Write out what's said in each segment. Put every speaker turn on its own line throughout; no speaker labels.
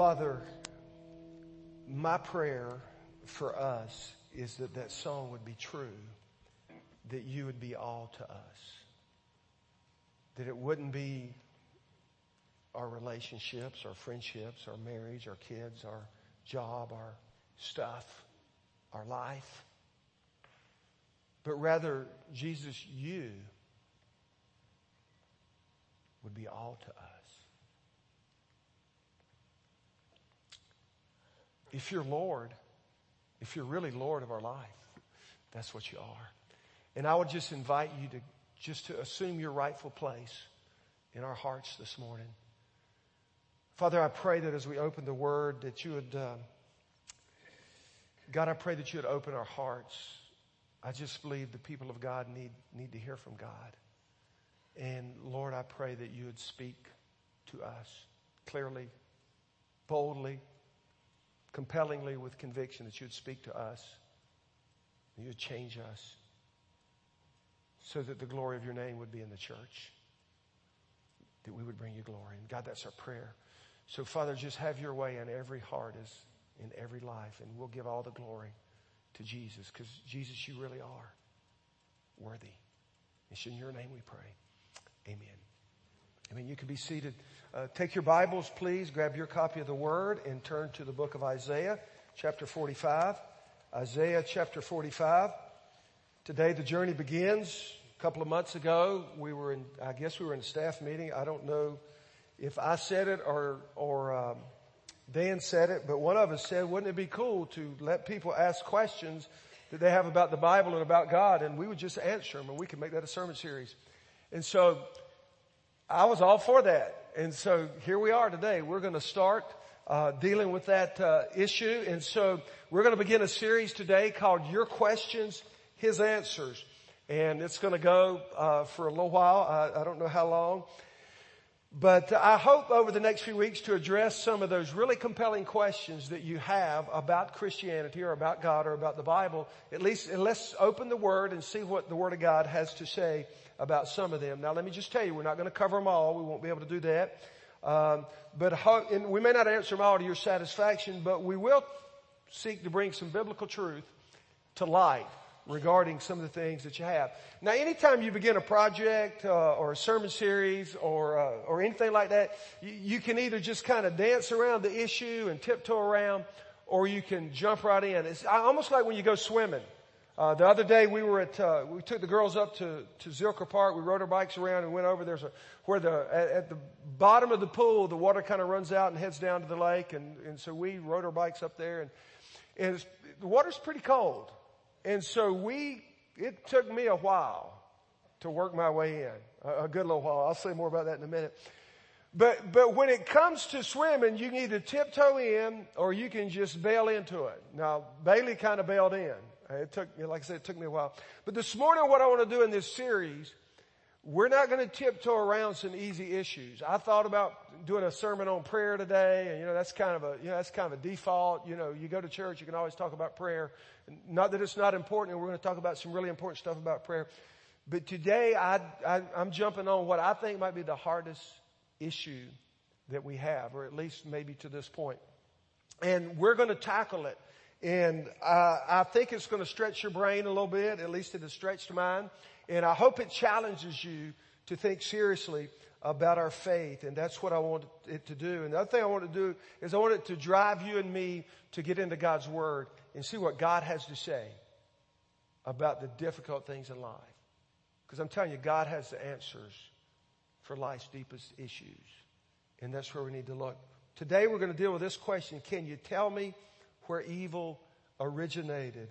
Father, my prayer for us is that that song would be true, that you would be all to us, that it wouldn't be our relationships, our friendships, our marriage, our kids, our job, our stuff, our life, but rather, Jesus, you would be all to us. If you're Lord, if you're really Lord of our life, that's what you are. And I would just invite you to just to assume your rightful place in our hearts this morning. Father, I pray that as we open the word that you would, uh, God, I pray that you would open our hearts. I just believe the people of God need, need to hear from God. And Lord, I pray that you would speak to us clearly, boldly, compellingly with conviction that you would speak to us. You would change us so that the glory of your name would be in the church. That we would bring you glory. And God, that's our prayer. So Father, just have your way in every heart as in every life. And we'll give all the glory to Jesus because Jesus, you really are worthy. It's in your name we pray. Amen. I mean, You can be seated. Uh, take your Bibles, please. Grab your copy of the Word and turn to the book of Isaiah, chapter 45. Isaiah chapter 45. Today the journey begins. A couple of months ago, we were in, I guess we were in a staff meeting. I don't know if I said it or, or, um, Dan said it, but one of us said, wouldn't it be cool to let people ask questions that they have about the Bible and about God and we would just answer them and we could make that a sermon series. And so I was all for that. And so here we are today. We're going to start uh, dealing with that uh, issue. And so we're going to begin a series today called Your Questions, His Answers. And it's going to go uh, for a little while. I, I don't know how long. But I hope over the next few weeks to address some of those really compelling questions that you have about Christianity or about God or about the Bible. At least, let's open the Word and see what the Word of God has to say about some of them. Now let me just tell you, we're not going to cover them all. We won't be able to do that. Um, but ho- we may not answer them all to your satisfaction, but we will seek to bring some biblical truth to light regarding some of the things that you have. Now, anytime you begin a project uh, or a sermon series or uh, or anything like that, you, you can either just kind of dance around the issue and tiptoe around, or you can jump right in. It's almost like when you go swimming. Uh, the other day we were at, uh, we took the girls up to, to Zilker Park. We rode our bikes around and went over. There's a, where the, at, at the bottom of the pool, the water kind of runs out and heads down to the lake. And, and so we rode our bikes up there and, and the water's pretty cold. And so we, it took me a while to work my way in. A, a good little while. I'll say more about that in a minute. But, but when it comes to swimming, you can either tiptoe in or you can just bail into it. Now, Bailey kind of bailed in. It took me, like I said, it took me a while. But this morning, what I want to do in this series, we're not going to tiptoe around some easy issues. I thought about doing a sermon on prayer today, and you know that's kind of a you know that's kind of a default. You know, you go to church, you can always talk about prayer. Not that it's not important, and we're going to talk about some really important stuff about prayer. But today, I, I I'm jumping on what I think might be the hardest issue that we have, or at least maybe to this point. point, and we're going to tackle it and uh, I think it's going to stretch your brain a little bit. At least it has stretched mine. And I hope it challenges you to think seriously about our faith. And that's what I want it to do. And the other thing I want to do is I want it to drive you and me to get into God's Word and see what God has to say about the difficult things in life. Because I'm telling you, God has the answers for life's deepest issues. And that's where we need to look. Today we're going to deal with this question. Can you tell me where evil originated.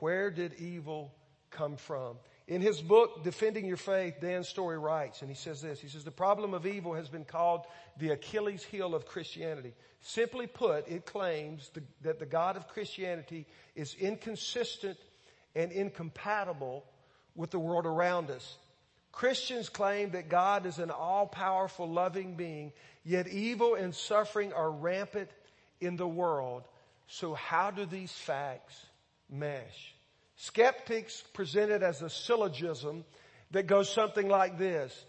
Where did evil come from? In his book, Defending Your Faith, Dan Story writes, and he says this, he says, the problem of evil has been called the Achilles heel of Christianity. Simply put, it claims the, that the God of Christianity is inconsistent and incompatible with the world around us. Christians claim that God is an all-powerful, loving being, yet evil and suffering are rampant in the world. So how do these facts mesh? Skeptics present it as a syllogism that goes something like this.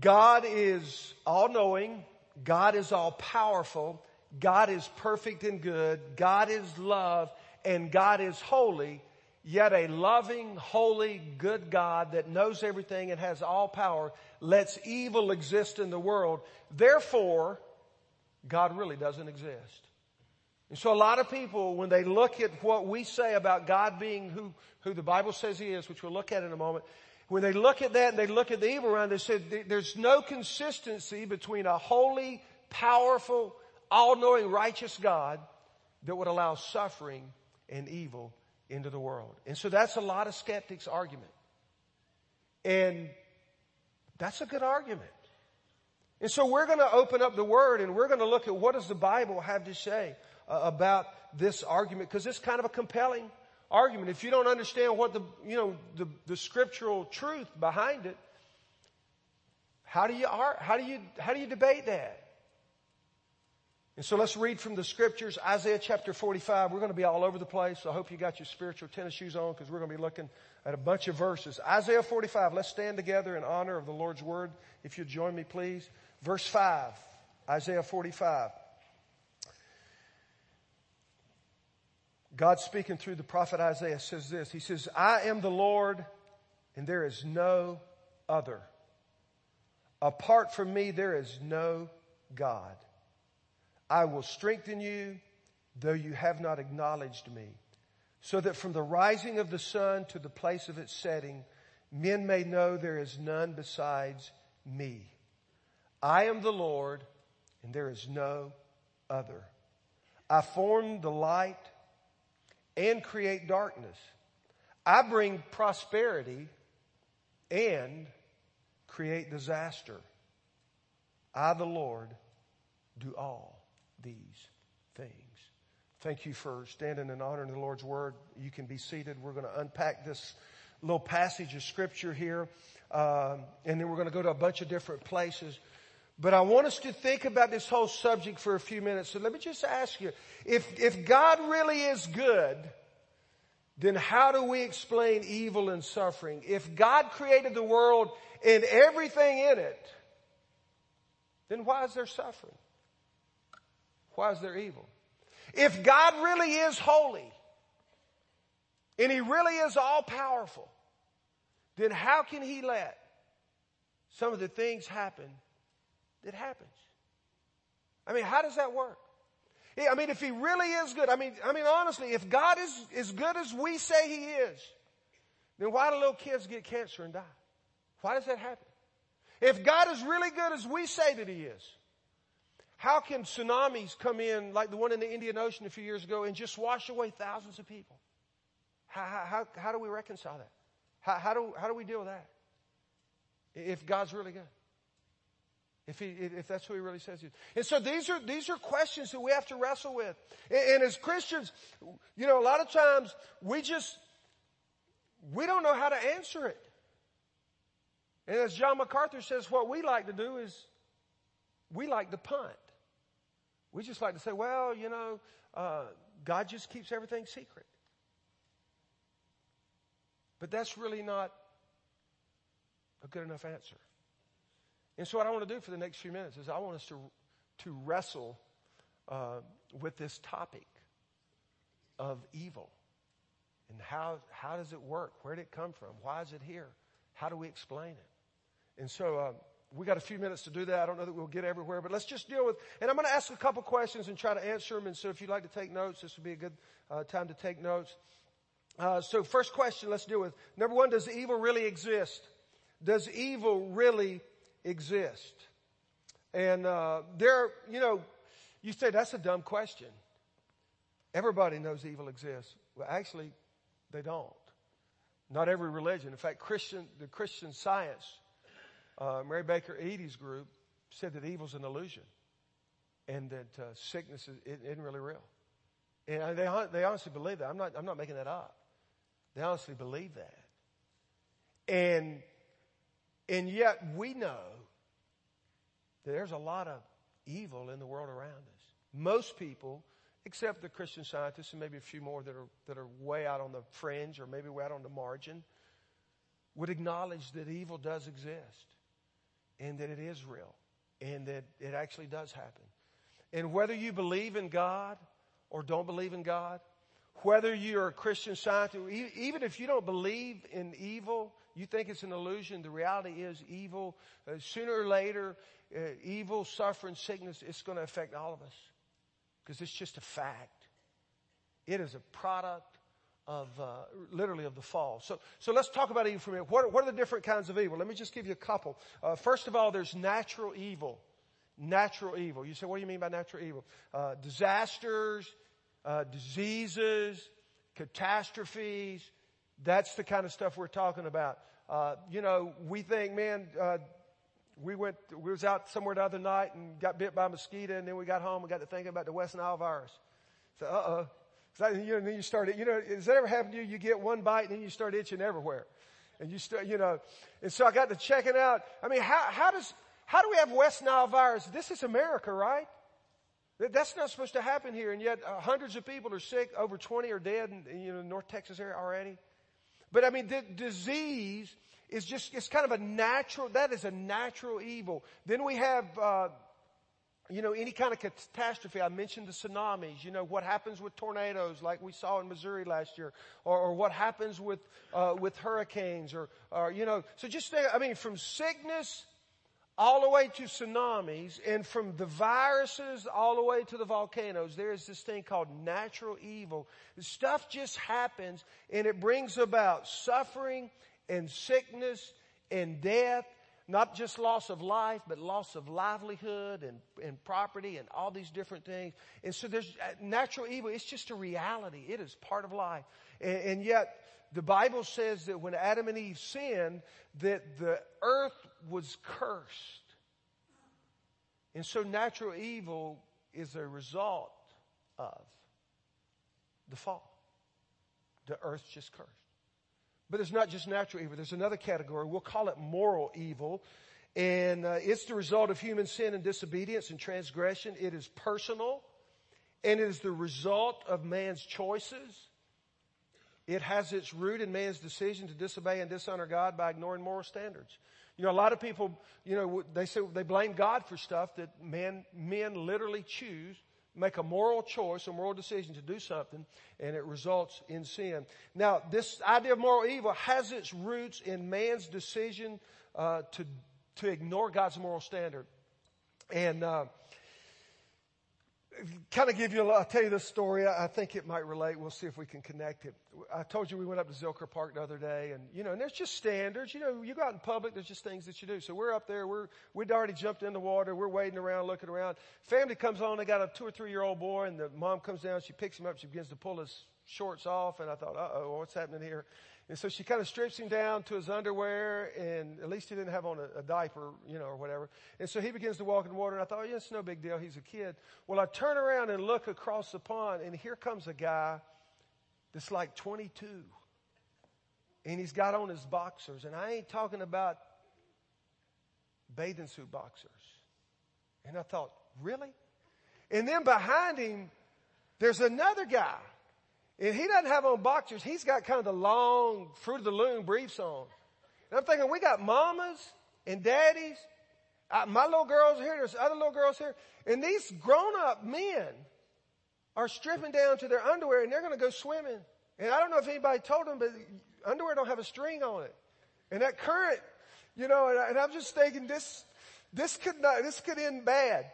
God is all knowing. God is all powerful. God is perfect and good. God is love and God is holy. Yet a loving, holy, good God that knows everything and has all power lets evil exist in the world. Therefore, God really doesn't exist. And so a lot of people, when they look at what we say about God being who, who the Bible says He is, which we'll look at in a moment, when they look at that and they look at the evil around, they said there's no consistency between a holy, powerful, all-knowing, righteous God that would allow suffering and evil into the world. And so that's a lot of skeptics' argument. And that's a good argument. And so we're going to open up the Word and we're going to look at what does the Bible have to say Uh, about this argument because it's kind of a compelling argument. If you don't understand what the, you know, the, the scriptural truth behind it, how do you, how do you, how do you debate that? And so let's read from the scriptures, Isaiah chapter 45. We're going to be all over the place. I hope you got your spiritual tennis shoes on because we're going to be looking at a bunch of verses. Isaiah 45. Let's stand together in honor of the Lord's word. If you'd join me, please. Verse 5. Isaiah 45. God speaking through the prophet Isaiah says this. He says, I am the Lord and there is no other. Apart from me, there is no God. I will strengthen you, though you have not acknowledged me, so that from the rising of the sun to the place of its setting, men may know there is none besides me. I am the Lord, and there is no other. I formed the light and create darkness. I bring prosperity and create disaster. I, the Lord, do all these things. Thank you for standing and honoring the Lord's word. You can be seated. We're going to unpack this little passage of scripture here, um, and then we're going to go to a bunch of different places. But I want us to think about this whole subject for a few minutes. So let me just ask you, if, if God really is good, then how do we explain evil and suffering? If God created the world and everything in it, then why is there suffering? Why is there evil? If God really is holy and He really is all powerful, then how can He let some of the things happen that happens? I mean, how does that work? I mean, if He really is good, I mean, I mean, honestly, if God is as good as we say He is, then why do little kids get cancer and die? Why does that happen? If God is really good as we say that He is, how can tsunamis come in like the one in the Indian Ocean a few years ago and just wash away thousands of people? How, how, how do we reconcile that? How, how, do, how do we deal with that? If God's really good. If he, if that's who he really says he is. And so these are, these are questions that we have to wrestle with. And, and as Christians, you know, a lot of times we just, we don't know how to answer it. And as John MacArthur says, what we like to do is we like to punt. We just like to say, well, you know, uh, God just keeps everything secret. But that's really not a good enough answer. And so what I want to do for the next few minutes is I want us to, to wrestle uh, with this topic of evil. And how, how does it work? Where did it come from? Why is it here? How do we explain it? And so, uh, we got a few minutes to do that. I don't know that we'll get everywhere, but let's just deal with, and I'm going to ask a couple questions and try to answer them. And so if you'd like to take notes, this would be a good uh, time to take notes. Uh, so first question, let's deal with. Number one, does evil really exist? Does evil really exist? And, uh, there, you know, you say that's a dumb question. Everybody knows evil exists. Well, actually, they don't. Not every religion. In fact, Christian, the Christian science uh, Mary Baker Eddy's group said that evil's an illusion and that uh, sickness isn't really real. And they, they honestly believe that. I'm not, I'm not making that up. They honestly believe that. And, and yet we know that there's a lot of evil in the world around us. Most people, except the Christian scientists and maybe a few more that are, that are way out on the fringe or maybe way out on the margin, would acknowledge that evil does exist and that it is real and that it actually does happen. And whether you believe in God or don't believe in God, whether you're a Christian scientist, even if you don't believe in evil, you think it's an illusion, the reality is evil, uh, sooner or later, uh, evil, suffering, sickness, it's going to affect all of us. Because it's just a fact. It is a product of uh, literally of the fall. So, so let's talk about evil for a minute. What, what are the different kinds of evil? Let me just give you a couple. Uh, first of all, there's natural evil. Natural evil. You say, what do you mean by natural evil? Uh, disasters, uh, diseases, catastrophes. That's the kind of stuff we're talking about. Uh, you know, we think, man, uh, we went, we was out somewhere the other night and got bit by a mosquito and then we got home and got to thinking about the West Nile virus. So, uh-oh. So, you know, then you start, you know, has that ever happened to you? You get one bite and then you start itching everywhere. And you start, you know, and so I got to checking out. I mean, how, how does, how do we have West Nile virus? This is America, right? That's not supposed to happen here. And yet uh, hundreds of people are sick. Over 20 are dead in, you know, North Texas area already. But I mean, the disease is just, it's kind of a natural, that is a natural evil. Then we have, uh, you know, any kind of catastrophe. I mentioned the tsunamis. You know, what happens with tornadoes like we saw in Missouri last year or, or what happens with, uh, with hurricanes or, or, you know, so just think, I mean, from sickness all the way to tsunamis and from the viruses all the way to the volcanoes, there is this thing called natural evil. Stuff just happens and it brings about suffering and sickness and death not just loss of life, but loss of livelihood and, and property and all these different things. And so there's uh, natural evil. It's just a reality. It is part of life. And, and yet the Bible says that when Adam and Eve sinned, that the earth was cursed. And so natural evil is a result of the fall. The earth's just cursed. But it's not just natural evil. There's another category. We'll call it moral evil. And uh, it's the result of human sin and disobedience and transgression. It is personal. And it is the result of man's choices. It has its root in man's decision to disobey and dishonor God by ignoring moral standards. You know, a lot of people, you know, they say they blame God for stuff that men, men literally choose make a moral choice, a moral decision to do something, and it results in sin. Now, this idea of moral evil has its roots in man's decision uh, to to ignore God's moral standard, and uh, kind of give you, I'll tell you this story. I think it might relate. We'll see if we can connect it. I told you we went up to Zilker Park the other day and, you know, and there's just standards. You know, you go out in public, there's just things that you do. So we're up there, we're, we'd already jumped in the water, we're wading around, looking around. Family comes on, they got a two or three year old boy and the mom comes down, she picks him up, she begins to pull his shorts off and I thought, uh oh, what's happening here? And so she kind of strips him down to his underwear and at least he didn't have on a, a, diaper, you know, or whatever. And so he begins to walk in water and I thought, oh, yeah, it's no big deal. He's a kid. Well, I turn around and look across the pond and here comes a guy that's like 22 and he's got on his boxers and I ain't talking about bathing suit boxers. And I thought, really? And then behind him, there's another guy and he doesn't have on boxers. He's got kind of the long fruit of the loom briefs on. And I'm thinking, we got mamas and daddies. I, my little girls here. There's other little girls here. And these grown up men are stripping down to their underwear and they're going to go swimming. And I don't know if anybody told them, but underwear don't have a string on it. And that current, you know, and, I, and I'm just thinking this, this could not, this could end bad.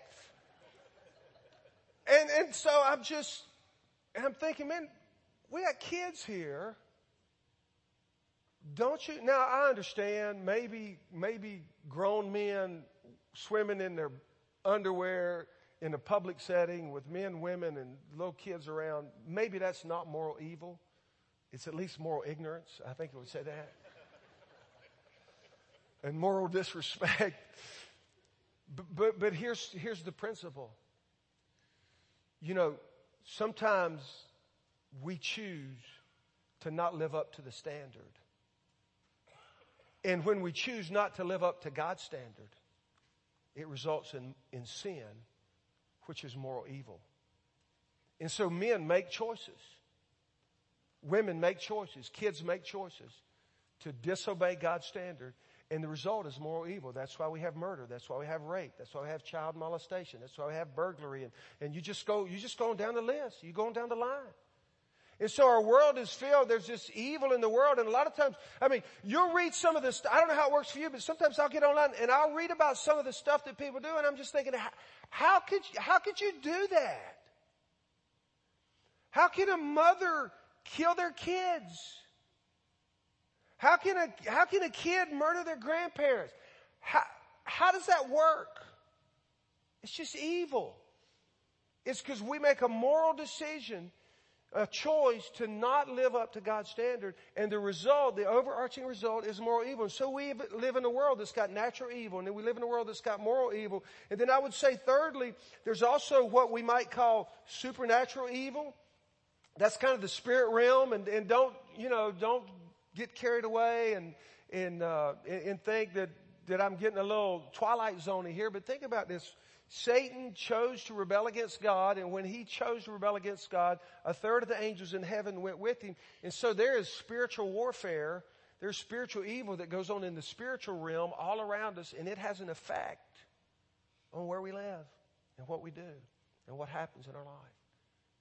And, and so I'm just, and I'm thinking, man, we got kids here. Don't you? Now I understand maybe, maybe grown men swimming in their underwear in a public setting with men, women, and little kids around. Maybe that's not moral evil. It's at least moral ignorance. I think it would say that. and moral disrespect. But, but, but here's, here's the principle. You know, sometimes we choose to not live up to the standard. And when we choose not to live up to God's standard, it results in, in sin, which is moral evil. And so men make choices. Women make choices. Kids make choices to disobey God's standard. And the result is moral evil. That's why we have murder. That's why we have rape. That's why we have child molestation. That's why we have burglary. And, and you just go, you just going down the list. You going down the line. And so our world is filled, there's this evil in the world, and a lot of times, I mean, you'll read some of this, I don't know how it works for you, but sometimes I'll get online and I'll read about some of the stuff that people do, and I'm just thinking, how, could you, how could you do that? How can a mother kill their kids? How can a, how can a kid murder their grandparents? How, how does that work? It's just evil. It's because we make a moral decision a choice to not live up to God's standard. And the result, the overarching result is moral evil. And so we live in a world that's got natural evil and then we live in a world that's got moral evil. And then I would say thirdly, there's also what we might call supernatural evil. That's kind of the spirit realm and, and don't, you know, don't get carried away and, and, uh, and think that, that I'm getting a little twilight zone here, but think about this Satan chose to rebel against God, and when he chose to rebel against God, a third of the angels in heaven went with him. And so there is spiritual warfare, there's spiritual evil that goes on in the spiritual realm all around us, and it has an effect on where we live and what we do and what happens in our life.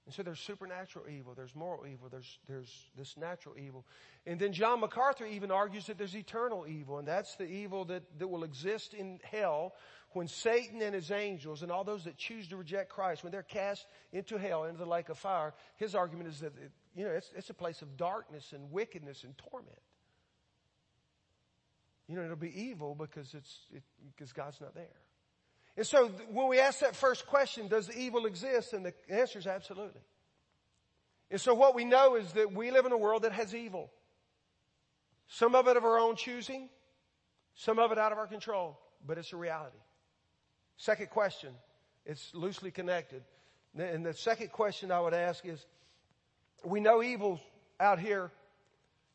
And so there's supernatural evil, there's moral evil, there's, there's this natural evil. And then John MacArthur even argues that there's eternal evil, and that's the evil that, that will exist in hell when Satan and his angels and all those that choose to reject Christ, when they're cast into hell, into the lake of fire, his argument is that, it, you know, it's, it's a place of darkness and wickedness and torment. You know, it'll be evil because it's, it, because God's not there. And so when we ask that first question, does evil exist? And the answer is absolutely. And so what we know is that we live in a world that has evil. Some of it of our own choosing, some of it out of our control, but it's a reality. Second question, it's loosely connected. And the second question I would ask is, we know evil's out here.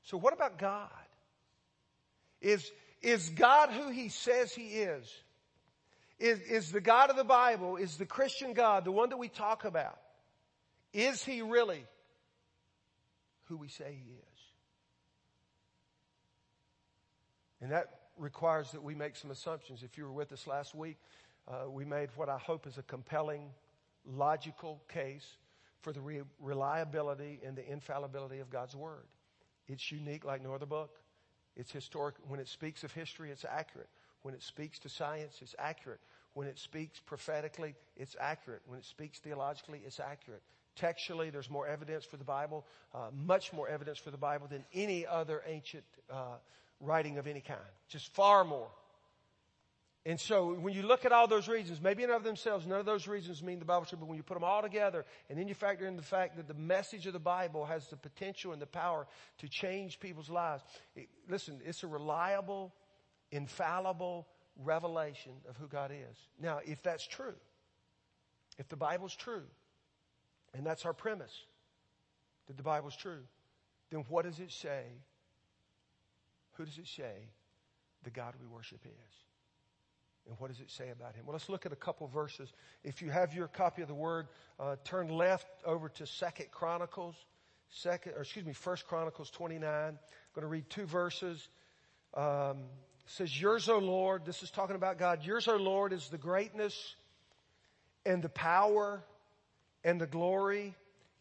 So what about God? Is, is God who he says he is? Is, is the God of the Bible, is the Christian God, the one that we talk about, is he really who we say he is? And that requires that we make some assumptions. If you were with us last week, uh, we made what I hope is a compelling, logical case for the re- reliability and the infallibility of God's Word. It's unique like no other book. It's historic. When it speaks of history, it's accurate. When it speaks to science, it's accurate. When it speaks prophetically, it's accurate. When it speaks theologically, it's accurate. Textually, there's more evidence for the Bible, uh, much more evidence for the Bible than any other ancient uh, writing of any kind. Just far more. And so when you look at all those reasons, maybe in of themselves, none of those reasons mean the Bible true, but when you put them all together and then you factor in the fact that the message of the Bible has the potential and the power to change people's lives. It, listen, it's a reliable, infallible revelation of who God is. Now, if that's true, if the Bible's true, and that's our premise, that the Bible's true, then what does it say? Who does it say the God we worship is? And what does it say about him? Well, let's look at a couple verses. If you have your copy of the Word, uh, turn left over to Second Chronicles, second, or excuse me, First Chronicles 29. I'm going to read two verses. Um, says, Yours, O Lord, this is talking about God. Yours, O Lord, is the greatness and the power and the glory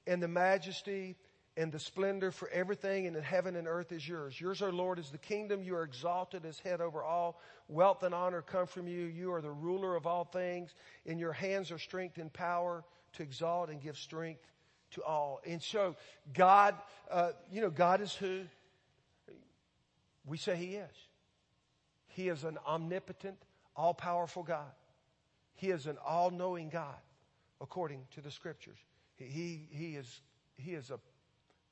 and the majesty and the splendor for everything in heaven and earth is yours. Yours, O Lord, is the kingdom. You are exalted as head over all. Wealth and honor come from you. You are the ruler of all things. In your hands are strength and power to exalt and give strength to all. And so God, uh, you know, God is who we say He is. He is an omnipotent, all powerful God. He is an all knowing God, according to the scriptures. He, he, he, is, he is a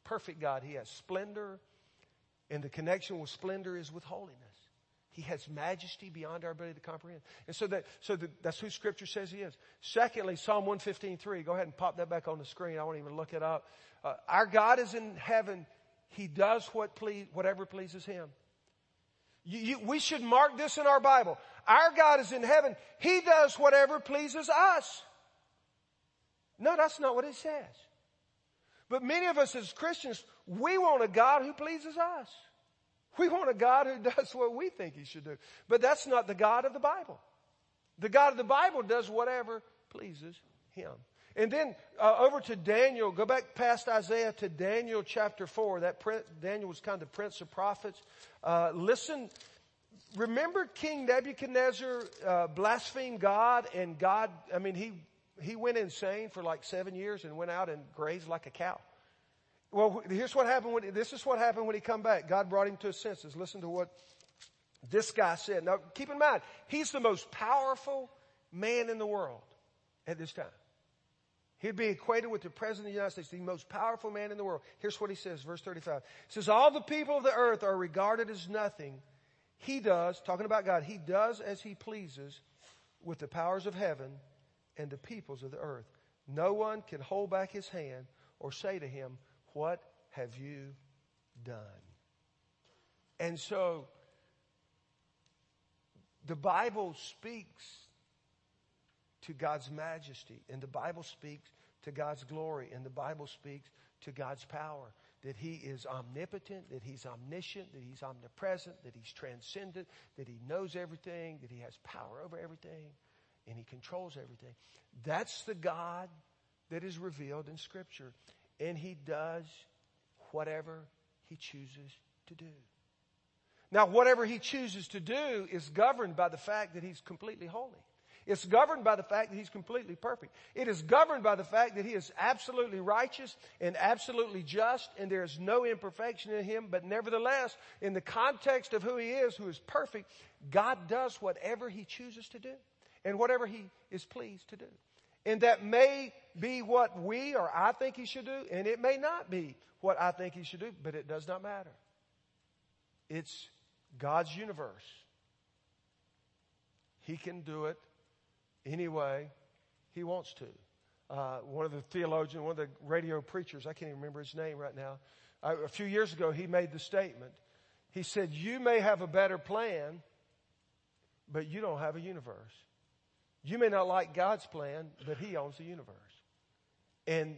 perfect God. He has splendor, and the connection with splendor is with holiness. He has majesty beyond our ability to comprehend. And so that, so that, that's who scripture says he is. Secondly, Psalm 115.3. Go ahead and pop that back on the screen. I won't even look it up. Uh, our God is in heaven. He does what please, whatever pleases him. You, you, we should mark this in our Bible. Our God is in heaven. He does whatever pleases us. No, that's not what it says. But many of us as Christians, we want a God who pleases us. We want a God who does what we think he should do. But that's not the God of the Bible. The God of the Bible does whatever pleases him. And then uh, over to Daniel, go back past Isaiah to Daniel chapter 4. That prince, Daniel was kind of the prince of prophets. Uh, listen, remember King Nebuchadnezzar uh, blasphemed God and God, I mean, he, he went insane for like seven years and went out and grazed like a cow. Well, here's what happened when, this is what happened when he come back. God brought him to his senses. Listen to what this guy said. Now keep in mind, he's the most powerful man in the world at this time. He'd be equated with the President of the United States, the most powerful man in the world. Here's what he says, verse 35. He says, all the people of the earth are regarded as nothing. He does, talking about God, he does as he pleases with the powers of heaven and the peoples of the earth. No one can hold back his hand or say to him, what have you done? And so, the Bible speaks to God's majesty, and the Bible speaks to God's glory, and the Bible speaks to God's power. That He is omnipotent, that He's omniscient, that He's omnipresent, that He's transcendent, that He knows everything, that He has power over everything, and He controls everything. That's the God that is revealed in Scripture. And He does whatever He chooses to do. Now, whatever He chooses to do is governed by the fact that He's completely holy. It's governed by the fact that He's completely perfect. It is governed by the fact that He is absolutely righteous and absolutely just and there is no imperfection in Him. But nevertheless, in the context of who He is, who is perfect, God does whatever He chooses to do and whatever He is pleased to do. And that may be what we or I think He should do and it may not be what I think He should do, but it does not matter. It's God's universe. He can do it any way he wants to. Uh, one of the theologians, one of the radio preachers, I can't even remember his name right now. Uh, a few years ago, he made the statement. He said, "You may have a better plan, but you don't have a universe. You may not like God's plan, but He owns the universe. And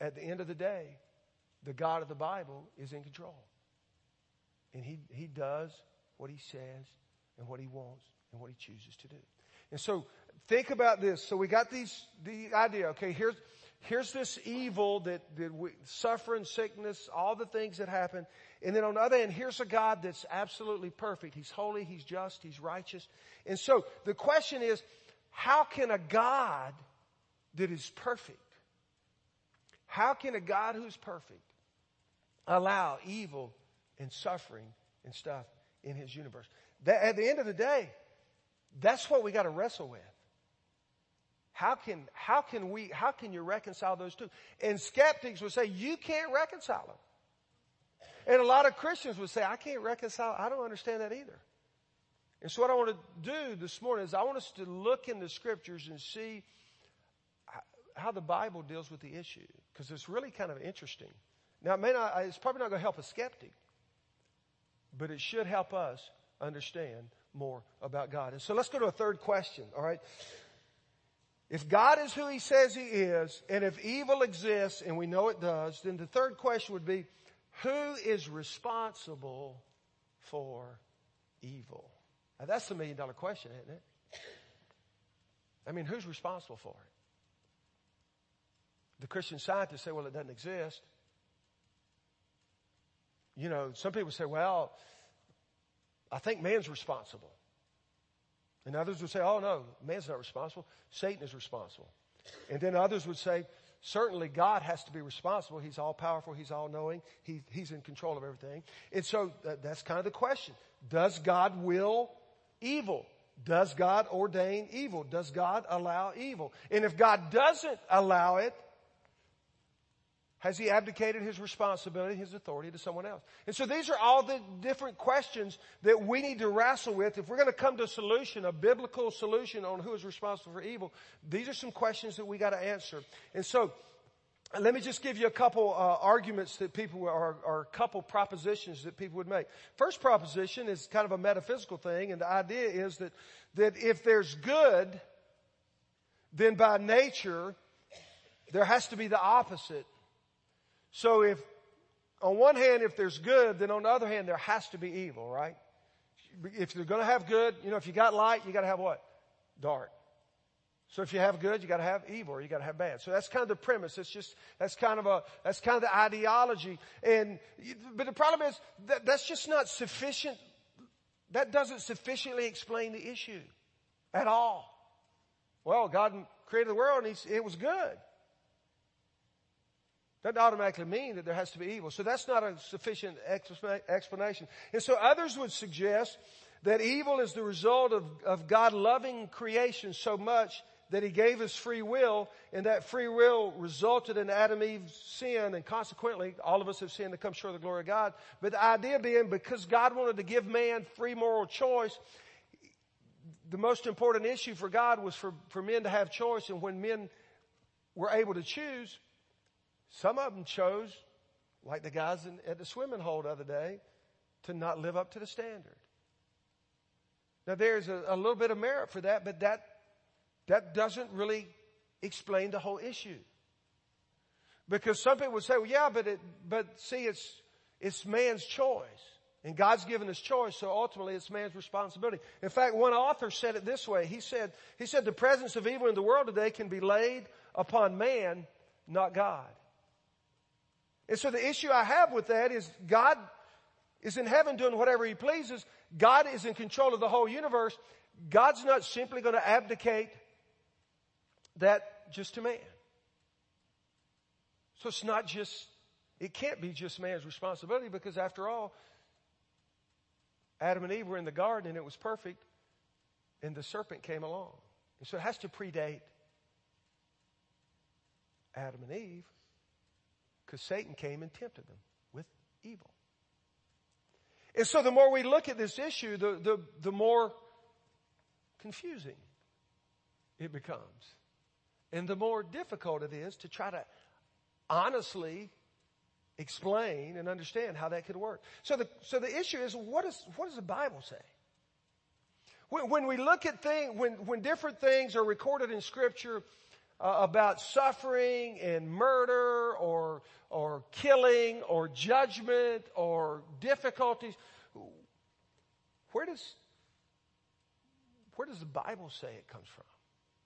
at the end of the day, the God of the Bible is in control. And He, he does what He says and what He wants and what He chooses to do. And so think about this. So we got these, the idea, okay, here's, here's this evil that, that we, suffering, sickness, all the things that happen. And then on the other hand, here's a God that's absolutely perfect. He's holy, He's just, He's righteous. And so the question is, how can a God that is perfect, how can a God who's perfect allow evil and suffering and stuff in His universe? That, at the end of the day, that's what we got to wrestle with. How can, how can we, how can you reconcile those two? And skeptics would say, you can't reconcile them. And a lot of Christians would say, I can't reconcile, I don't understand that either. And so what I want to do this morning is I want us to look in the scriptures and see how the Bible deals with the issue. Because it's really kind of interesting. Now it may not, it's probably not going to help a skeptic, but it should help us understand more about God. And so let's go to a third question, alright? If God is who He says He is, and if evil exists, and we know it does, then the third question would be, who is responsible for evil? Now that's the million dollar question, isn't it? I mean, who's responsible for it? The Christian scientists say, well, it doesn't exist. You know, some people say, well, I think man's responsible. And others would say, oh no, man's not responsible. Satan is responsible. And then others would say, certainly God has to be responsible. He's all powerful. He's all knowing. He, he's in control of everything. And so uh, that's kind of the question. Does God will evil? Does God ordain evil? Does God allow evil? And if God doesn't allow it, has he abdicated his responsibility, his authority to someone else? And so these are all the different questions that we need to wrestle with. If we're going to come to a solution, a biblical solution on who is responsible for evil, these are some questions that we got to answer. And so, let me just give you a couple uh, arguments that people are, or a couple propositions that people would make. First proposition is kind of a metaphysical thing, and the idea is that that if there's good, then by nature there has to be the opposite so if on one hand, if there's good, then on the other hand, there has to be evil, right? If you're going to have good, you know, if you got light, you got to have what? Dark. So if you have good, you got to have evil, or you got to have bad. So that's kind of the premise. It's just that's kind of a that's kind of the ideology. And but the problem is that that's just not sufficient. That doesn't sufficiently explain the issue at all. Well, God created the world, and he, it was good. Doesn't automatically mean that there has to be evil. So that's not a sufficient explanation. And so others would suggest that evil is the result of, of God loving creation so much that he gave us free will and that free will resulted in Adam Eve's sin and consequently all of us have sinned to come short of the glory of God. But the idea being because God wanted to give man free moral choice, the most important issue for God was for, for men to have choice and when men were able to choose, some of them chose, like the guys in, at the swimming hole the other day, to not live up to the standard. Now there's a, a little bit of merit for that, but that, that doesn't really explain the whole issue. Because some people would say, well, yeah, but it, but see, it's, it's man's choice. And God's given us choice, so ultimately it's man's responsibility. In fact, one author said it this way. He said, he said the presence of evil in the world today can be laid upon man, not God. And so the issue I have with that is God is in heaven doing whatever he pleases. God is in control of the whole universe. God's not simply going to abdicate that just to man. So it's not just, it can't be just man's responsibility because after all, Adam and Eve were in the garden and it was perfect and the serpent came along. And so it has to predate Adam and Eve. Because Satan came and tempted them with evil. And so the more we look at this issue, the, the, the more confusing it becomes. And the more difficult it is to try to honestly explain and understand how that could work. So the, so the issue is, what, is, what does the Bible say? When, when we look at things, when, when different things are recorded in scripture, uh, about suffering and murder or, or killing or judgment or difficulties. Where does, where does the Bible say it comes from?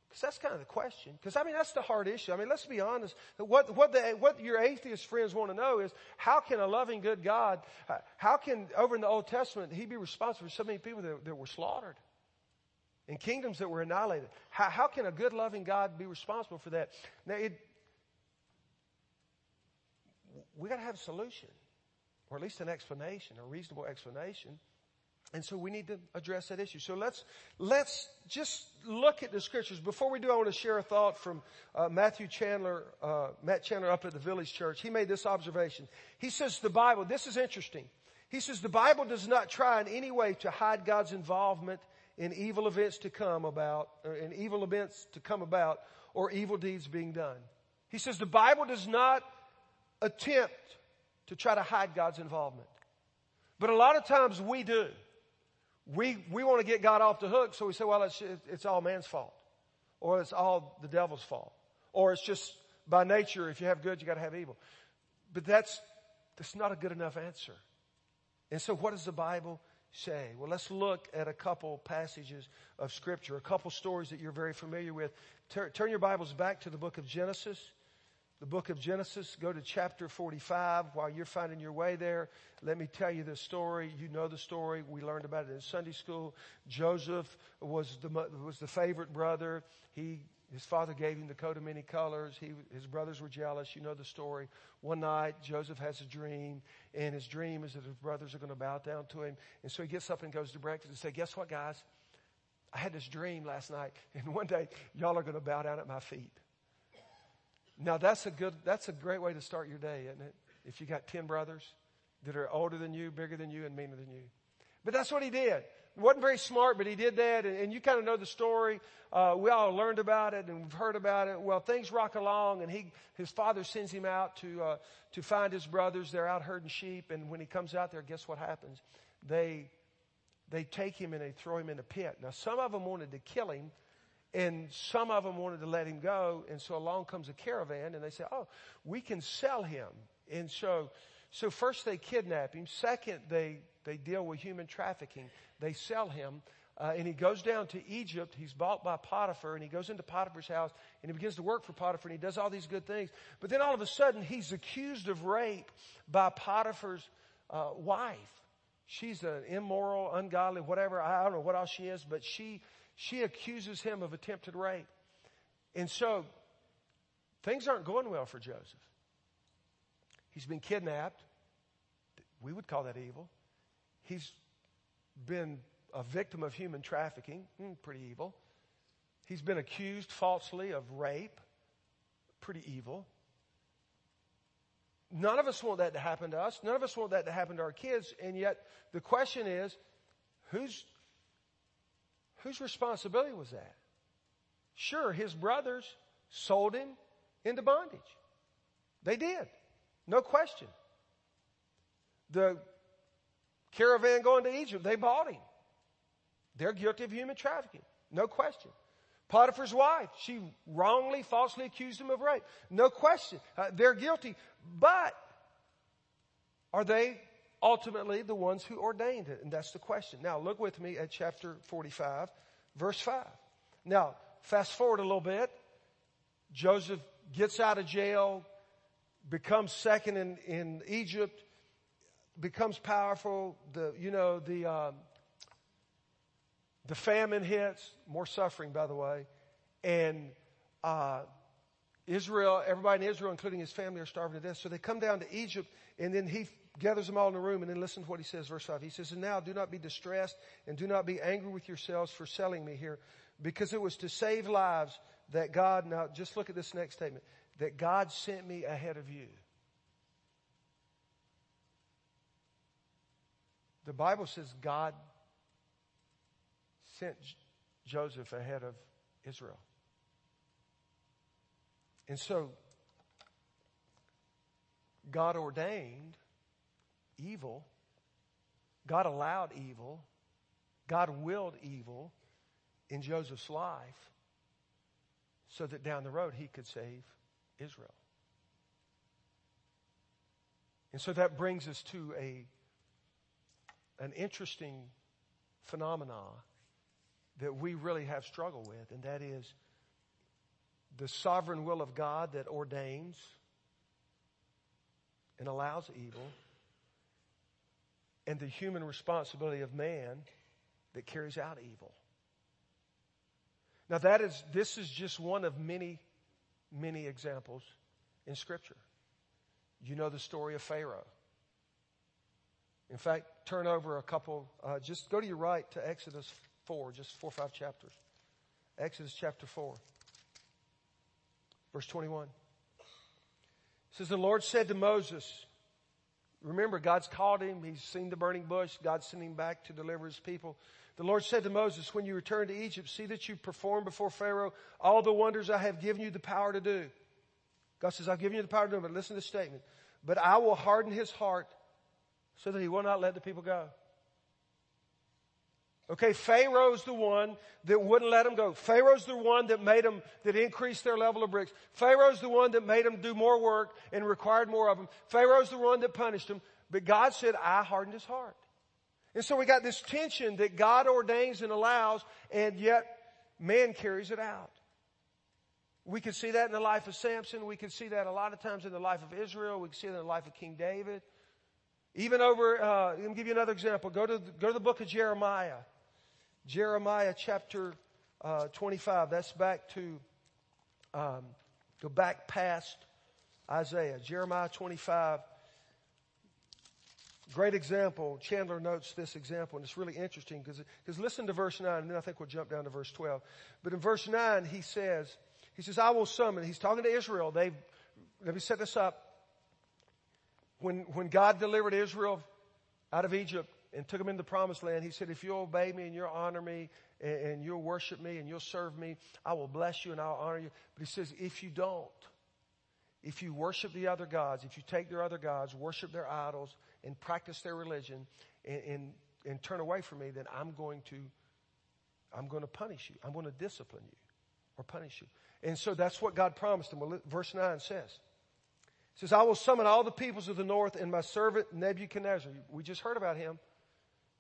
Because that's kind of the question. Because I mean, that's the hard issue. I mean, let's be honest. What, what, the, what your atheist friends want to know is how can a loving, good God, how can, over in the Old Testament, He be responsible for so many people that, that were slaughtered? And kingdoms that were annihilated. How, how can a good, loving God be responsible for that? Now, it, we got to have a solution, or at least an explanation, a reasonable explanation. And so we need to address that issue. So let's, let's just look at the scriptures. Before we do, I want to share a thought from uh, Matthew Chandler, uh, Matt Chandler up at the Village Church. He made this observation. He says the Bible, this is interesting. He says the Bible does not try in any way to hide God's involvement in evil events to come about, or in evil events to come about, or evil deeds being done. He says the Bible does not attempt to try to hide God's involvement. But a lot of times we do. We, we want to get God off the hook, so we say, well, it's, it's all man's fault. Or it's all the devil's fault. Or it's just by nature, if you have good, you gotta have evil. But that's, that's not a good enough answer. And so what does the Bible say? Well, let's look at a couple passages of scripture, a couple stories that you're very familiar with. Tur- turn your Bibles back to the book of Genesis. The book of Genesis, go to chapter 45. While you're finding your way there, let me tell you the story. You know the story. We learned about it in Sunday school. Joseph was the, was the favorite brother. He his father gave him the coat of many colors. He, his brothers were jealous. You know the story. One night, Joseph has a dream, and his dream is that his brothers are going to bow down to him. And so he gets up and goes to breakfast and says, guess what, guys? I had this dream last night, and one day y'all are going to bow down at my feet. Now that's a good, that's a great way to start your day, isn't it? If you got 10 brothers that are older than you, bigger than you, and meaner than you. But that's what he did wasn't very smart, but he did that. And, and you kind of know the story. Uh, we all learned about it and we've heard about it. Well, things rock along and he, his father sends him out to, uh, to find his brothers. They're out herding sheep. And when he comes out there, guess what happens? They, they take him and they throw him in a pit. Now, some of them wanted to kill him and some of them wanted to let him go. And so along comes a caravan and they say, Oh, we can sell him. And so, So first they kidnap him. Second, they, they deal with human trafficking. They sell him. Uh, and he goes down to Egypt. He's bought by Potiphar and he goes into Potiphar's house and he begins to work for Potiphar and he does all these good things. But then all of a sudden he's accused of rape by Potiphar's uh, wife. She's an immoral, ungodly, whatever. I don't know what else she is, but she, she accuses him of attempted rape. And so things aren't going well for Joseph. He's been kidnapped. We would call that evil. He's been a victim of human trafficking, hmm, pretty evil. He's been accused falsely of rape, pretty evil. None of us want that to happen to us. None of us want that to happen to our kids. And yet the question is, whose, whose responsibility was that? Sure, his brothers sold him into bondage. They did. No question. The caravan going to Egypt, they bought him. They're guilty of human trafficking. No question. Potiphar's wife, she wrongly, falsely accused him of rape. No question. Uh, they're guilty. But are they ultimately the ones who ordained it? And that's the question. Now look with me at chapter 45, verse 5. Now, fast forward a little bit. Joseph gets out of jail, becomes second in, in Egypt, becomes powerful. The, you know, the, um, the famine hits, more suffering, by the way, and uh, Israel, everybody in Israel, including his family, are starving to death. So they come down to Egypt, and then he gathers them all in a room, and then listen to what he says, verse 5. He says, And now do not be distressed, and do not be angry with yourselves for selling me here, because it was to save lives that God, now just look at this next statement, that God sent me ahead of you. The Bible says God sent Joseph ahead of Israel. And so, God ordained evil. God allowed evil. God willed evil in Joseph's life so that down the road he could save Israel. And so that brings us to a, an interesting phenomena that we really have struggled with, and that is the sovereign will of God that ordains and allows evil, and the human responsibility of man that carries out evil. Now that is, this is just one of many, many examples in scripture. You know the story of Pharaoh. In fact, turn over a couple, uh, just go to your right to Exodus 4, just four or five chapters. Exodus chapter 4, verse 21. It says, The Lord said to Moses, Remember, God's called him. He's seen the burning bush. God's sent him back to deliver his people. The Lord said to Moses, When you return to Egypt, see that you perform before Pharaoh all the wonders I have given you the power to do. God says, I've given you the power to do, but listen to the statement. But I will harden his heart so that he will not let the people go. Okay, Pharaoh's the one that wouldn't let them go. Pharaoh's the one that made them, that increased their level of bricks. Pharaoh's the one that made them do more work and required more of them. Pharaoh's the one that punished them. But God said, I hardened his heart. And so we got this tension that God ordains and allows, and yet man carries it out. We can see that in the life of Samson. We can see that a lot of times in the life of Israel. We can see that in the life of King David. Even over, uh, let me give you another example. Go to, go to the book of Jeremiah. Jeremiah chapter uh, 25. That's back to, um, go back past Isaiah. Jeremiah 25. Great example. Chandler notes this example, and it's really interesting because, listen to verse 9, and then I think we'll jump down to verse 12. But in verse 9, he says, he says, I will summon. He's talking to Israel. They've, let me set this up. When, when God delivered Israel out of Egypt, and took him into the promised land, he said, if you'll obey me and you'll honor me and, and you'll worship me and you'll serve me, I will bless you and I'll honor you. But he says, if you don't, if you worship the other gods, if you take their other gods, worship their idols, and practice their religion, and, and, and turn away from me, then I'm going to, I'm going to punish you. I'm going to discipline you or punish you. And so that's what God promised him. Well, verse 9 says, says, I will summon all the peoples of the north and my servant Nebuchadnezzar. We just heard about him.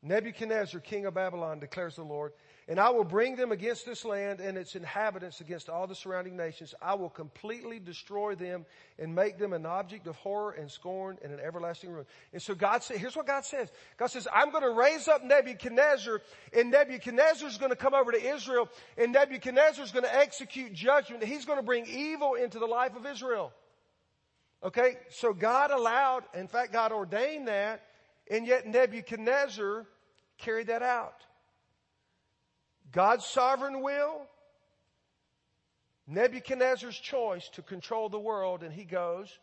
Nebuchadnezzar, king of Babylon, declares the Lord, and I will bring them against this land and its inhabitants against all the surrounding nations. I will completely destroy them and make them an object of horror and scorn and an everlasting ruin. And so God says, here's what God says. God says, I'm going to raise up Nebuchadnezzar and Nebuchadnezzar is going to come over to Israel and Nebuchadnezzar is going to execute judgment. He's going to bring evil into the life of Israel. Okay. So God allowed, in fact, God ordained that and yet Nebuchadnezzar carried that out. God's sovereign will, Nebuchadnezzar's choice to control the world, and he goes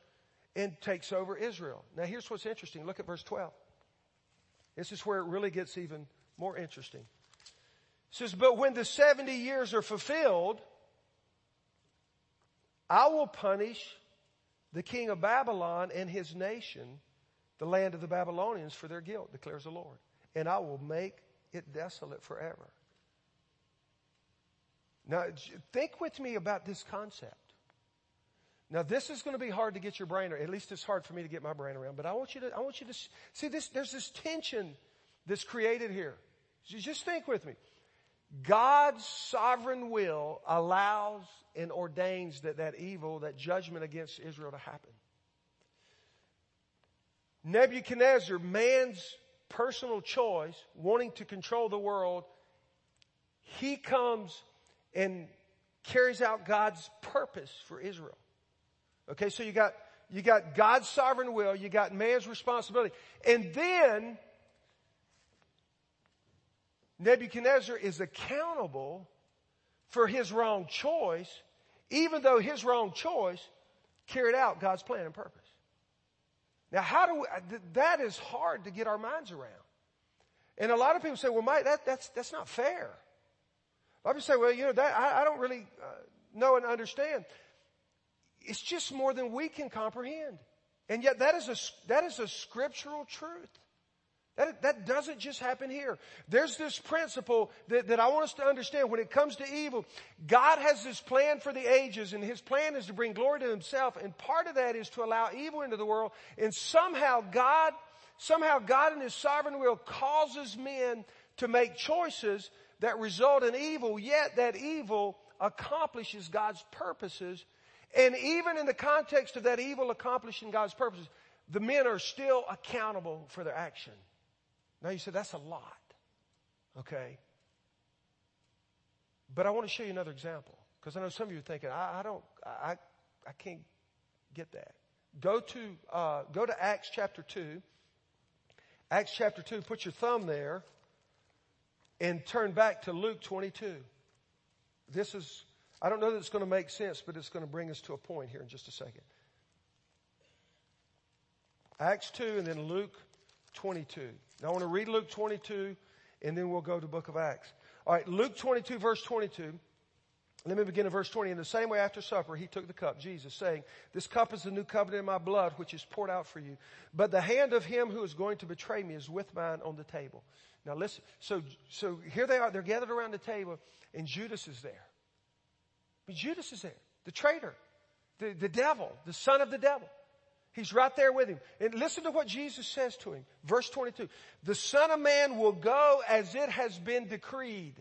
and takes over Israel. Now here's what's interesting. Look at verse 12. This is where it really gets even more interesting. It says, but when the 70 years are fulfilled, I will punish the king of Babylon and his nation, the land of the Babylonians for their guilt, declares the Lord. And I will make it desolate forever. Now, think with me about this concept. Now, this is going to be hard to get your brain around. At least it's hard for me to get my brain around. But I want you to, I want you to see this. There's this tension that's created here. Just think with me. God's sovereign will allows and ordains that that evil, that judgment against Israel to happen. Nebuchadnezzar, man's personal choice, wanting to control the world, he comes and carries out God's purpose for Israel. Okay, so you got, you got God's sovereign will, you got man's responsibility. And then, Nebuchadnezzar is accountable for his wrong choice, even though his wrong choice carried out God's plan and purpose. Now, how do we, that is hard to get our minds around. And a lot of people say, well, Mike, that, that's, that's not fair. I would say, well, you know, that, I, I don't really uh, know and understand. It's just more than we can comprehend. And yet that is a, that is a scriptural truth. That, that doesn't just happen here. There's this principle that, that I want us to understand when it comes to evil. God has this plan for the ages and His plan is to bring glory to Himself and part of that is to allow evil into the world and somehow God, somehow God in His sovereign will causes men to make choices that result in evil, yet that evil accomplishes God's purposes. And even in the context of that evil accomplishing God's purposes, the men are still accountable for their action. Now you say that's a lot. Okay. But I want to show you another example because I know some of you are thinking, I, I don't, I, I can't get that. Go to, uh, go to Acts chapter 2. Acts chapter 2, put your thumb there and turn back to Luke 22. This is, I don't know that it's going to make sense, but it's going to bring us to a point here in just a second. Acts 2 and then Luke 22. Now I want to read Luke 22 and then we'll go to book of Acts. All right, Luke 22 verse 22. Let me begin in verse 20. In the same way after supper, he took the cup, Jesus saying, this cup is the new covenant in my blood, which is poured out for you. But the hand of him who is going to betray me is with mine on the table. Now listen, so, so here they are, they're gathered around the table and Judas is there. But Judas is there, the traitor, the, the devil, the son of the devil. He's right there with him. And listen to what Jesus says to him. Verse 22. The son of man will go as it has been decreed.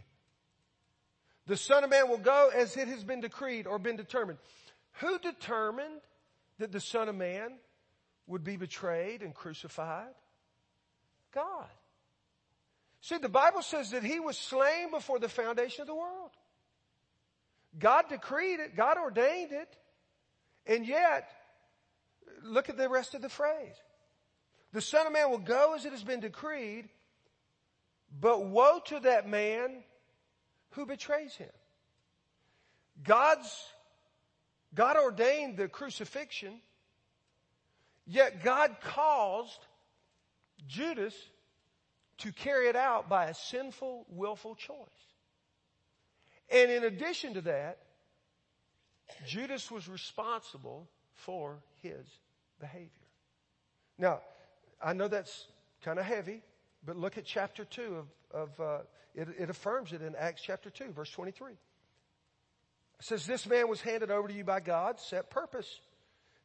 The son of man will go as it has been decreed or been determined. Who determined that the son of man would be betrayed and crucified? God. See, the Bible says that he was slain before the foundation of the world. God decreed it. God ordained it. And yet, look at the rest of the phrase. The son of man will go as it has been decreed, but woe to that man who betrays him. God's, God ordained the crucifixion, yet God caused Judas to carry it out by a sinful, willful choice. And in addition to that, Judas was responsible for his behavior. Now, I know that's kind of heavy, but look at chapter 2 of, of uh, it, it affirms it in Acts chapter 2, verse 23. It says, This man was handed over to you by God, set purpose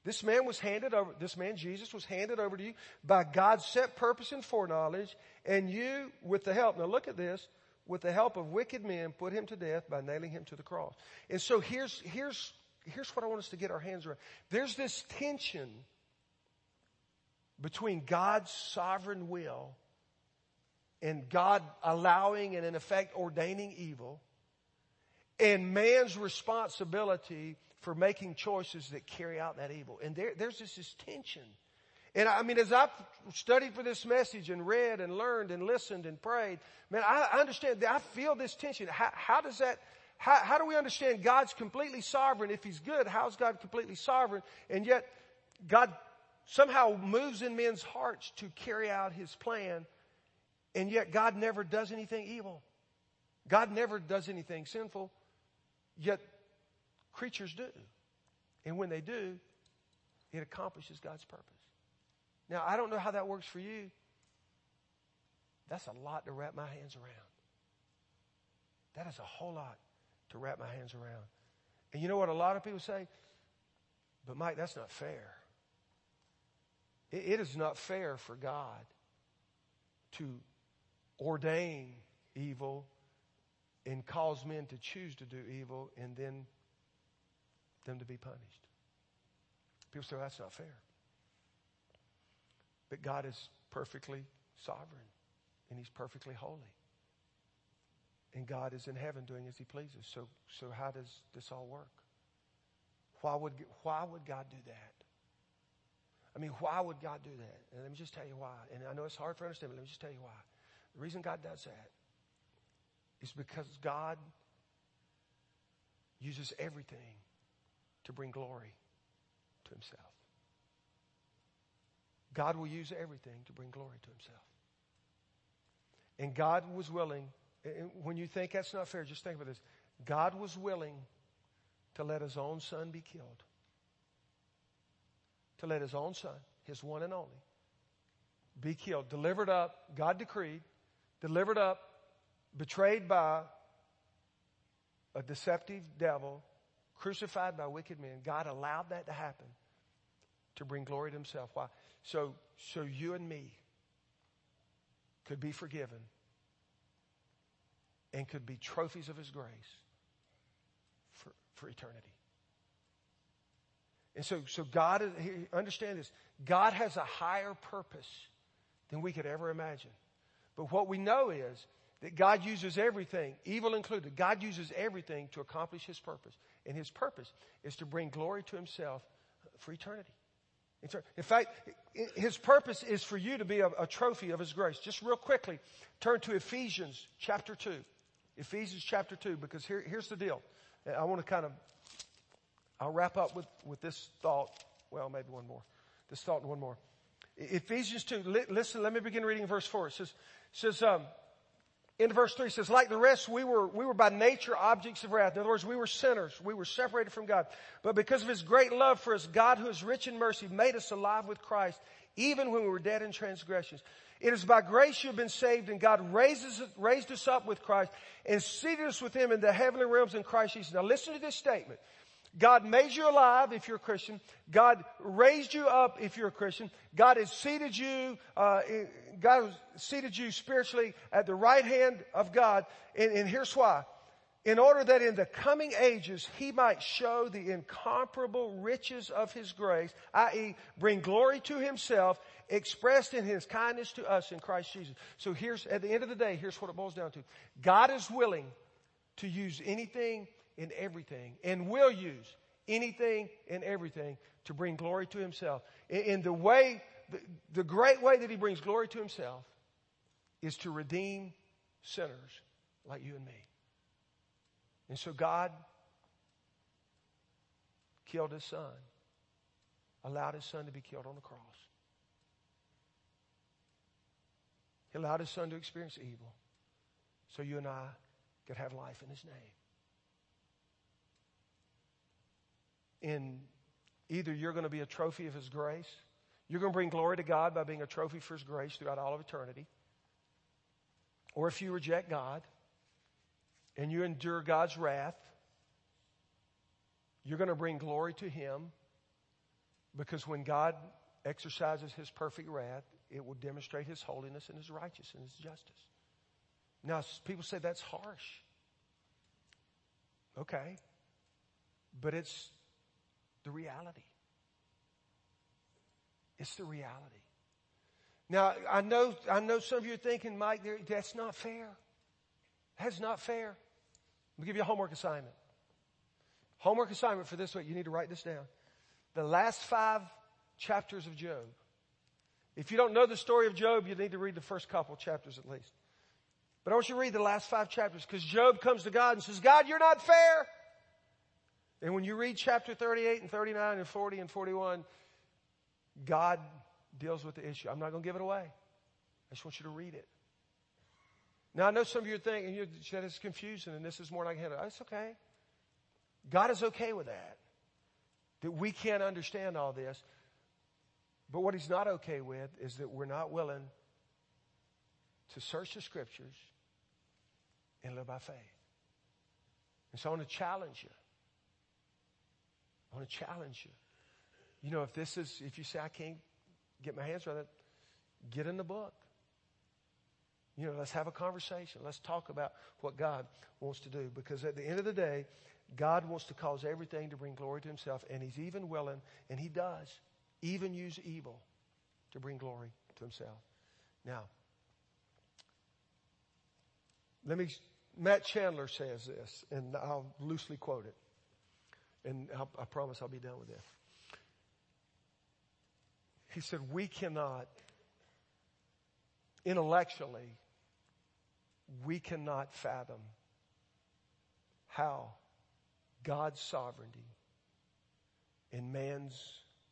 This man was handed over, this man Jesus was handed over to you by God's set purpose and foreknowledge, and you, with the help, now look at this, with the help of wicked men, put him to death by nailing him to the cross. And so here's, here's, here's what I want us to get our hands around. There's this tension between God's sovereign will and God allowing and in effect ordaining evil and man's responsibility for making choices that carry out that evil. And there, there's this, this tension. And I mean, as I've studied for this message and read and learned and listened and prayed, man, I understand, I feel this tension. How, how does that, how, how do we understand God's completely sovereign? If He's good, how's God completely sovereign? And yet, God somehow moves in men's hearts to carry out His plan, and yet God never does anything evil. God never does anything sinful, yet Creatures do. And when they do, it accomplishes God's purpose. Now, I don't know how that works for you. That's a lot to wrap my hands around. That is a whole lot to wrap my hands around. And you know what a lot of people say? But Mike, that's not fair. it, it is not fair for God to ordain evil and cause men to choose to do evil and then them to be punished. People say, well, that's not fair. But God is perfectly sovereign and He's perfectly holy. And God is in heaven doing as He pleases. So, so how does this all work? Why would, why would God do that? I mean, why would God do that? And let me just tell you why. And I know it's hard for understand, but let me just tell you why. The reason God does that is because God uses everything to bring glory to himself. God will use everything to bring glory to himself. And God was willing, when you think that's not fair, just think about this. God was willing to let his own son be killed. To let his own son, his one and only, be killed. Delivered up, God decreed, delivered up, betrayed by a deceptive devil, crucified by wicked men. God allowed that to happen to bring glory to himself. Why? So, so you and me could be forgiven and could be trophies of his grace for, for eternity. And so, so God, understand this, God has a higher purpose than we could ever imagine. But what we know is that God uses everything, evil included. God uses everything to accomplish His purpose. And His purpose is to bring glory to Himself for eternity. In fact, His purpose is for you to be a, a trophy of His grace. Just real quickly, turn to Ephesians chapter 2. Ephesians chapter 2, because here, here's the deal. I want to kind of, I'll wrap up with, with this thought. Well, maybe one more. This thought and one more. Ephesians 2, listen, let me begin reading verse 4. It says, says um, in verse 3 says, like the rest, we were, we were by nature objects of wrath. In other words, we were sinners. We were separated from God. But because of His great love for us, God who is rich in mercy made us alive with Christ, even when we were dead in transgressions. It is by grace you have been saved and God raises, raised us up with Christ and seated us with Him in the heavenly realms in Christ Jesus. Now listen to this statement. God made you alive if you're a Christian. God raised you up if you're a Christian. God has seated you, uh, God has seated you spiritually at the right hand of God. And, and here's why. In order that in the coming ages he might show the incomparable riches of his grace, i.e. bring glory to himself, expressed in his kindness to us in Christ Jesus. So here's, at the end of the day, here's what it boils down to. God is willing to use anything and everything and will use anything and everything to bring glory to himself. In the way, the, the great way that he brings glory to himself is to redeem sinners like you and me. And so God killed his son, allowed his son to be killed on the cross. He allowed his son to experience evil so you and I could have life in his name. in either you're going to be a trophy of His grace, you're going to bring glory to God by being a trophy for His grace throughout all of eternity, or if you reject God and you endure God's wrath, you're going to bring glory to Him Because when God exercises his perfect wrath, it will demonstrate his holiness and his righteousness and his justice. Now, people say that's harsh. Okay. But it's the reality. It's the reality. Now, I know, I know some of you are thinking, Mike, that's not fair. That's not fair. Let me give you a homework assignment. Homework assignment for this week. You need to write this down. The last five chapters of Job. If you don't know the story of Job, you need to read the first couple chapters at least. But I want you to read the last five chapters because Job comes to God and says, God, you're not fair. And when you read chapter 38 and 39 and 40 and 41, God deals with the issue. I'm not going to give it away. I just want you to read it. Now, I know some of you are thinking you said it's confusing and this is more like handle. It's okay. God is okay with that. That we can't understand all this. But what He's not okay with is that we're not willing to search the scriptures and live by faith. And so I want to challenge you. I want to challenge you. You know, if this is, if you say, I can't get my hands around it, get in the book. You know, let's have a conversation. Let's talk about what God wants to do. Because at the end of the day, God wants to cause everything to bring glory to Himself, and He's even willing, and He does, even use evil to bring glory to Himself. Now, let me, Matt Chandler says this, and I'll loosely quote it. And I'll, I promise I'll be done with this. He said, We cannot, intellectually, we cannot fathom how God's sovereignty and man's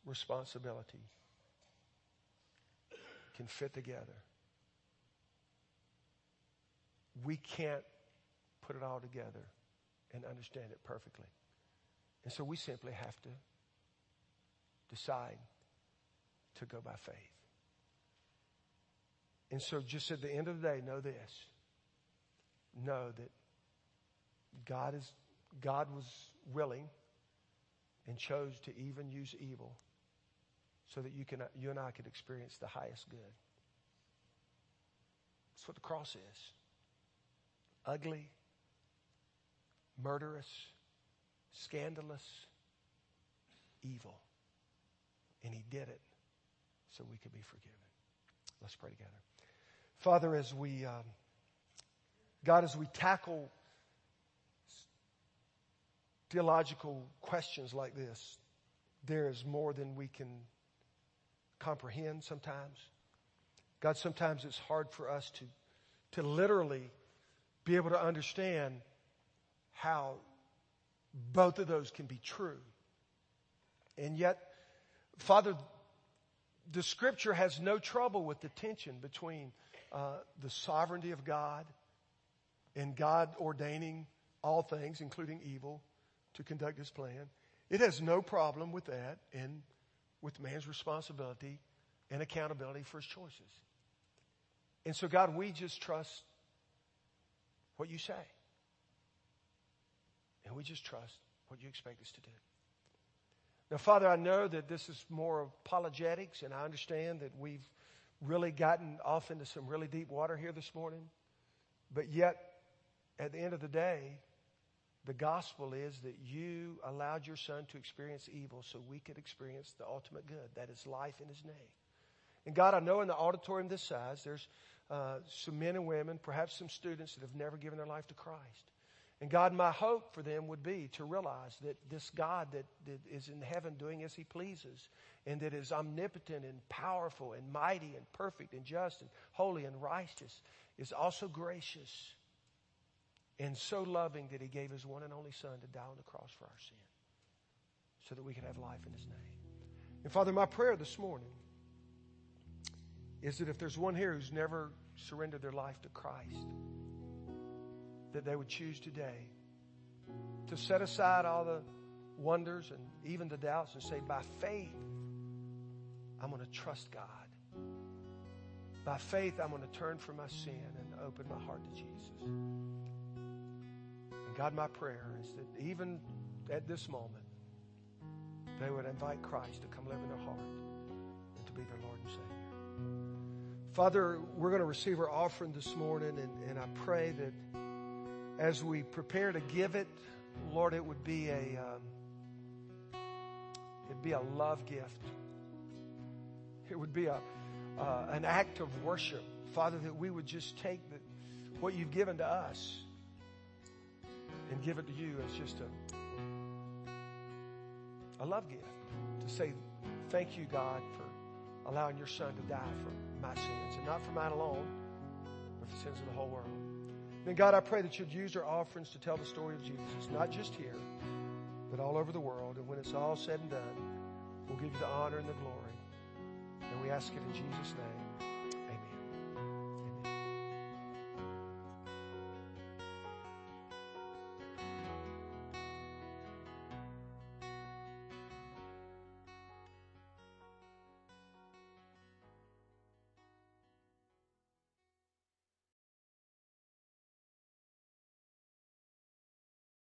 responsibility can fit together we can't put it all together and understand it perfectly. And so we simply have to decide to go by faith. And so just at the end of the day, know this. Know that God is, God was willing and chose to even use evil so that you can, you and I could experience the highest good. That's what the cross is ugly, murderous, scandalous, evil. And he did it so we could be forgiven. Let's pray together. Father, as we, um, God, as we tackle theological questions like this, there is more than we can comprehend sometimes. God, sometimes it's hard for us to, to literally be able to understand how both of those can be true. And yet, Father, the scripture has no trouble with the tension between uh, the sovereignty of God and God ordaining all things, including evil, to conduct his plan. It has no problem with that and with man's responsibility and accountability for his choices. And so, God, we just trust what you say. And we just trust what you expect us to do. Now, Father, I know that this is more apologetics, and I understand that we've really gotten off into some really deep water here this morning. But yet, at the end of the day, the gospel is that you allowed your son to experience evil so we could experience the ultimate good. That is life in his name. And God, I know in the auditorium this size, there's uh, some men and women, perhaps some students that have never given their life to Christ. And God, my hope for them would be to realize that this God that, that is in heaven doing as He pleases, and that is omnipotent and powerful and mighty and perfect and just and holy and righteous, is also gracious and so loving that He gave His one and only Son to die on the cross for our sin so that we could have life in His name. And Father, my prayer this morning is that if there's one here who's never surrendered their life to Christ, that they would choose today to set aside all the wonders and even the doubts and say, by faith, I'm going to trust God. By faith, I'm going to turn from my sin and open my heart to Jesus. God, my prayer is that even at this moment, they would invite Christ to come live in their heart and to be their Lord and Savior. Father, we're going to receive our offering this morning, and, and I pray that as we prepare to give it, Lord, it would be a um, it'd be a love gift. It would be a uh, an act of worship, Father, that we would just take the, what you've given to us and give it to you as just a a love gift to say thank you, God, for allowing your Son to die for my sins and not for mine alone, but for the sins of the whole world. Then, God, I pray that you'd use our offerings to tell the story of Jesus, not just here, but all over the world. And when it's all said and done, we'll give you the honor and the glory. And we ask it in Jesus' name.